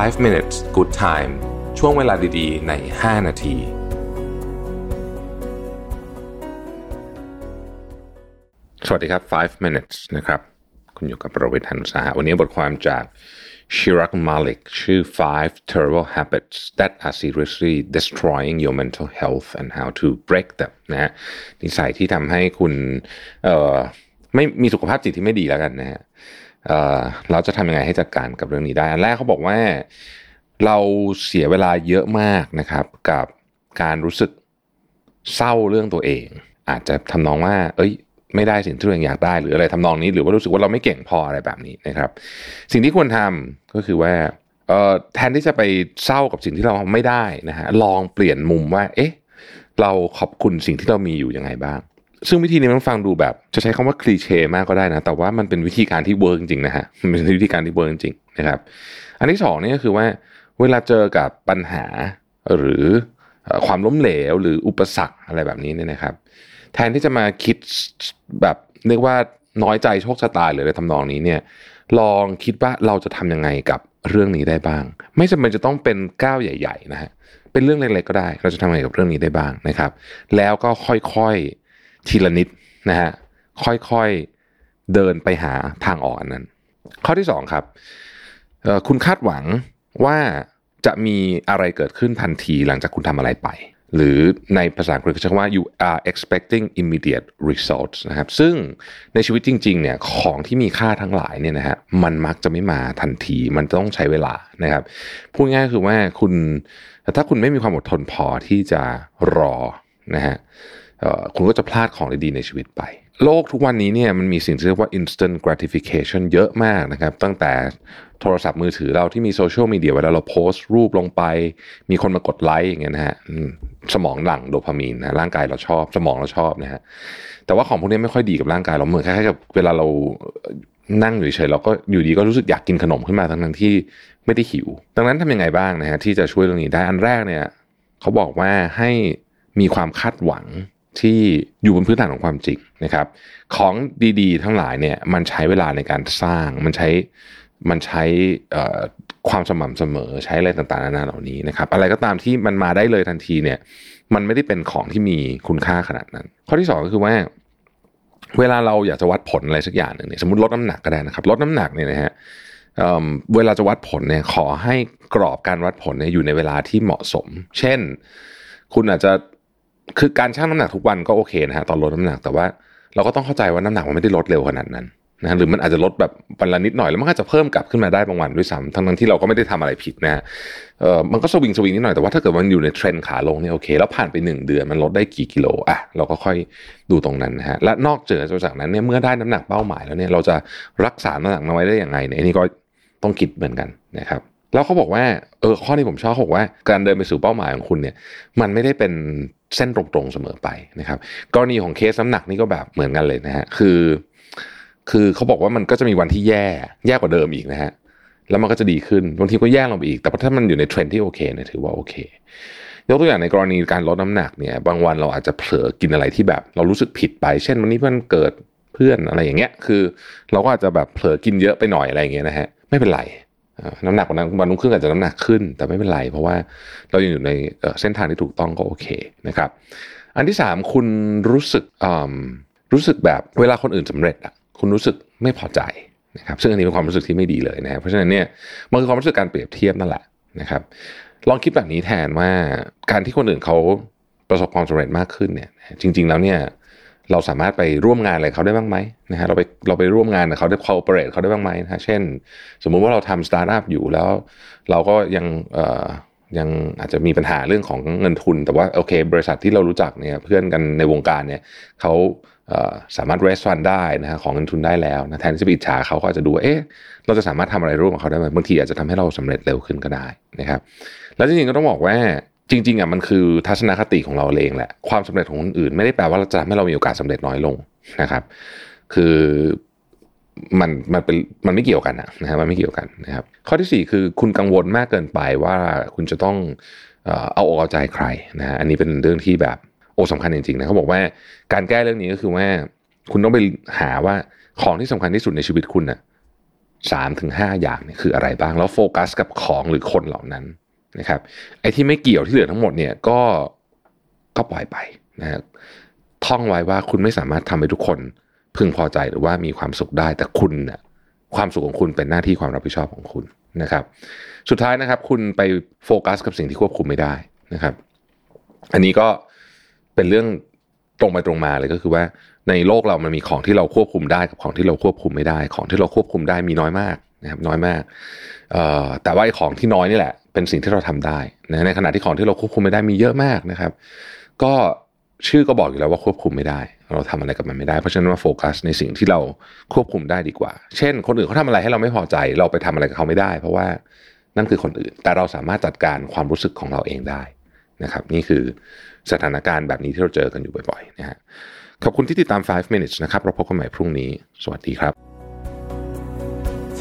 5 minutes good time ช่วงเวลาดีๆ ใน 5 นาที สวัสดีครับ 5 minutes นะครับ คุณอยู่กับประวิทย์หันสาวันนี้บทความจากชิรักมาลิกชื่อ five terrible habits that are seriously destroying your mental health and how to break them นะฮะนิสัยที่ทำให้คุณ เอ่อ ไม่มีสุขภาพจิตที่ไม่ดีแล้วกันนะฮะ เราจะทำยังไงให้จัดการกับเรื่องนี้ได้ อันแรกเขาบอกว่าเราเสียเวลาเยอะมากนะครับ กับการรู้สึกเศร้าเรื่องตัวเอง อาจจะทำนองว่า เอ้ย ไม่ได้สิ่งที่ตัวเองอยากได้หรืออะไรทำนองนี้ หรือว่ารู้สึกว่าเราไม่เก่งพออะไรแบบนี้นะครับ สิ่งที่ควรทำก็คือว่าแทนที่จะไปเศร้ากับสิ่งที่เราไม่ได้นะฮะลองเปลี่ยนมุมว่า เอ๊ะ เราขอบคุณสิ่งที่เรามีอยู่ยังไงบ้าง ซึ่งวิธีนี้มันฟังดูแบบ จะใช้คำว่า cliché มากก็ได้นะ แต่ว่ามันเป็นวิธีการที่ work จริงๆนะฮะ มันเป็นวิธีการที่ work จริงๆนะครับ อันที่สองนี่ก็คือว่า เวลาเจอกับปัญหาหรือเอ่อความล้มเหลวหรืออุปสรรคอะไรแบบนี้เนี่ยนะครับ แทนที่จะมาคิดแบบเรียกว่าน้อยใจโชคชะตาหรืออะไรทำนองนี้เนี่ย ลองคิดว่าเราจะทำยังไงกับเรื่องนี้ได้บ้าง ไม่จำเป็นจะต้องเป็นก้าวใหญ่ ๆ นะฮะเป็นเรื่องเล็กๆก็ได้ เราจะทำยังไงกับเรื่องนี้ได้บ้างนะครับ แล้วก็ค่อยๆ ทีละนิดนะฮะค่อยๆเดินไปหาทางออกอันนั้น ข้อที่สองครับคุณคาดหวังว่าจะมีอะไรเกิดขึ้นทันทีหลังจากคุณทำอะไรไป หรือในภาษาอังกฤษเขาใช้ว่า you are expecting immediate results นะครับซึ่งในชีวิตจริงๆเนี่ยของที่มีค่าทั้งหลายเนี่ยนะฮะมันมักจะไม่มาทันทีมันต้องใช้เวลานะครับพูดง่ายๆคือว่าคุณถ้าคุณไม่มีความอดทนพอที่จะรอนะฮะ คุณก็จะพลาดของดีๆในชีวิตไป โลกทุกวันนี้เนี่ยมันมีสิ่งที่เรียกว่า instant gratification เยอะมากนะครับ ตั้งแต่โทรศัพท์มือถือเราที่มีโซเชียลมีเดียเวลาเราโพสต์รูปลงไป มีคนมากดไลค์อย่างเงี้ยนะฮะสมองหลั่งโดพามีนนะร่างกายเราชอบ สมองเราชอบนะฮะแต่ว่าของพวกนี้ไม่ค่อยดีกับร่างกายเราเหมือนคล้ายๆกับเวลาเรานั่งอยู่เฉยๆเราก็อยู่ดีก็รู้สึกอยากกินขนมขึ้นมาทั้งๆที่ไม่ได้หิว ดังนั้นทำยังไงบ้างนะฮะที่จะช่วยเรื่องนี้ได้อันแรกเนี่ยเขาบอกว่าให้มีความคาดหวัง ที่อยู่บนพื้นฐานของความจริงนะครับ ของดีๆ ทั้งหลายเนี่ยมันใช้เวลาในการสร้างมันใช้มันใช้ความสม่ำเสมอใช้อะไรต่างๆนานาเหล่านี้นะครับ อะไรก็ตามที่มันมาได้เลยทันทีเนี่ย มันไม่ได้เป็นของที่มีคุณค่าขนาดนั้น ข้อที่สองก็คือว่า เวลาเราอยากจะวัดผลอะไรสักอย่างหนึ่งเนี่ยสมมติลดน้ำหนักก็ได้นะครับลดน้ำหนักเนี่ยนะฮะเเวลาจะวัดผลเนี่ยขอให้กรอบการวัดผลเนี่ยอยู่ในเวลาที่เหมาะสม เช่น คุณอาจจะ คือการชั่งน้ำหนักทุกวันก็โอเคนะฮะตอนลดน้ำหนักแต่ว่าเราก็ต้องเข้าใจว่าน้ำหนักมันไม่ได้ลดเร็วขนาดนั้นนะหรือมันอาจจะลดแบบวันละนิดหน่อยแล้วมันก็จะเพิ่มกลับขึ้นมาได้บางวันด้วยซ้ำทั้งทั้งที่เราก็ไม่ได้ทำอะไรผิดนะฮะเออมันก็สวิงสวิงนิดหน่อยแต่ว่าถ้าเกิดมันอยู่ในเทรนด์ขาลงเนี่ยโอเค แล้วผ่านไปหนึ่งเดือนมันลดได้กี่กิโลอะเราก็ค่อยดูตรงนั้นนะฮะและนอกเจากนั้นเนี่ยเมื่อได้น้ำหนักเป้าหมายแล้วเนี่ยเราจะรักษาน้ำหนักเอาไว้ได้อย่างไงเนี่ยนนี้ก็ต้องคิดเหมือนกันนะครับแล้วเขาบอกว่าเออข้อที่ผมชอบเขาบอกว่าการเดินไปสู่เป้าหมายของคุณเนี่ยมันไม่ได้เป็น เส้นตรงๆเสมอไปนะครับ กรณีของเคสน้ำหนักนี่ก็แบบเหมือนกันเลยนะฮะคือ คือเขาบอกว่ามันก็จะมีวันที่แย่แย่กว่าเดิมอีกนะฮะแล้วมันก็จะดีขึ้นบางทีก็แย่ลงไปอีก แต่ถ้ามันอยู่ในเทรนที่โอเคเนี่ยถือว่าโอเค ยกตัวอย่างในกรณีการลดน้ำหนักเนี่ยบางวันเราอาจจะเผลอกินอะไรที่แบบเรารู้สึกผิดไป เช่นวันนี้เพื่อนเกิดเพื่อนอะไรอย่างเงี้ย คือ เราก็อาจจะแบบเผลอกินเยอะไปหน่อยอะไรอย่างเงี้ยนะฮะไม่เป็นไร น้ำหนักวันนั้นวันรุ่งขึ้นอาจจะน้ำหนักขึ้น แต่ไม่เป็นไร เพราะว่าเรายังอยู่ในเส้นทางที่ถูกต้องก็โอเคนะครับ อันที่สามคุณรู้สึกรู้สึกแบบเวลาคนอื่นสำเร็จอะคุณรู้สึกไม่พอใจนะครับซึ่งอันนี้เป็นความรู้สึกที่ไม่ดีเลยนะเพราะฉะนั้นเนี่ยมันคือความรู้สึกการเปรียบเทียบนั่นแหละนะครับลองคิดแบบนี้แทนว่าการที่คนอื่นเขาประสบความสำเร็จมากขึ้นเนี่ยจริง ๆ แล้วเนี่ย เราสามารถไปร่วมงานอะไรเขาได้บ้างไหมนะฮะเราไปเราไปร่วมงานกับเขาได้ cooperate เขาได้บ้างไหมนะฮะเช่น สมมุติว่าเราทำสตาร์ทอัพอยู่แล้ว เราก็ยังยังอาจจะมีปัญหาเรื่องของเงินทุน แต่ว่าโอเค บริษัทที่เรารู้จักเนี่ยเพื่อนกันในวงการเนี่ยเขาสามารถ raise fund ได้นะฮะของเงินทุนได้แล้วนะแทนที่จะไปอิจฉาเขาก็อาจจะดูเอ๊ะเราจะสามารถทำอะไรร่วมกับเขาได้ไหมบางทีอาจจะทำให้เราสำเร็จเร็วขึ้นก็ได้นะครับ แล้วจริงๆก็ต้องบอกว่า จริงๆอะมันคือทัศนคติของเราเองแหละความสำเร็จของคนอื่น ไม่ได้แปลว่าเราจะทำให้เรามีโอกาสสำเร็จน้อยลงนะครับ คือมันมันเป็นมันไม่เกี่ยวกันนะฮะมันไม่เกี่ยวกันนะครับ ข้อที่สี่คือคุณกังวลมากเกินไปว่าคุณจะต้องเอาอกเอาใจใครนะฮะอันนี้เป็นเรื่องที่แบบโอ้สำคัญจริงๆนะเขาบอกว่าการแก้เรื่องนี้ก็คือว่า คุณต้องไปหาว่าของที่สำคัญที่สุดในชีวิตคุณน่ะ3-5อย่างเนี่ยคืออะไรบ้าง แล้วโฟกัสกับของหรือคนเหล่านั้น นะครับไอ้ที่ไม่เกี่ยวที่เหลือทั้งหมดเนี่ยก็ก็ปล่อยไปนะครับท่องไว้ว่าคุณไม่สามารถทำให้ทุกคนพึงพอใจหรือว่ามีความสุขได้แต่คุณเนี่ยความสุขของคุณเป็นหน้าที่ความรับผิดชอบของคุณนะครับ สุดท้ายนะครับ คุณไปโฟกัสกับสิ่งที่ควบคุมไม่ได้นะครับ อันนี้ก็เป็นเรื่องตรงไปตรงมาเลยก็คือว่าในโลกเรามันมีของที่เราควบคุมได้กับของที่เราควบคุมไม่ได้ ของที่เราควบคุมได้มีน้อยมาก นะครับน้อยมากแต่ว่าไอ้ของที่น้อยนี่แหละ เป็นสิ่งที่เราทำได้นะในขณะที่ของที่เราควบคุมไม่ได้มีเยอะมากนะครับ ก็ชื่อก็บอกอยู่แล้วว่าควบคุมไม่ได้ เราทำอะไรกับมันไม่ได้เพราะฉะนั้นมาโฟกัสในสิ่งที่เราควบคุมได้ดีกว่า เช่น คนอื่นเขาทำอะไรให้เราไม่พอใจ เราไปทำอะไรกับเขาไม่ได้ เพราะว่านั่นคือคนอื่น แต่เราสามารถจัดการความรู้สึกของเราเองได้นะครับ นี่คือสถานการณ์แบบนี้ที่เราเจอกันอยู่บ่อยๆนะฮะขอบคุณที่ติดตาม 5 minutes นะครับเราพบกันใหม่พรุ่งนี้ สวัสดีครับ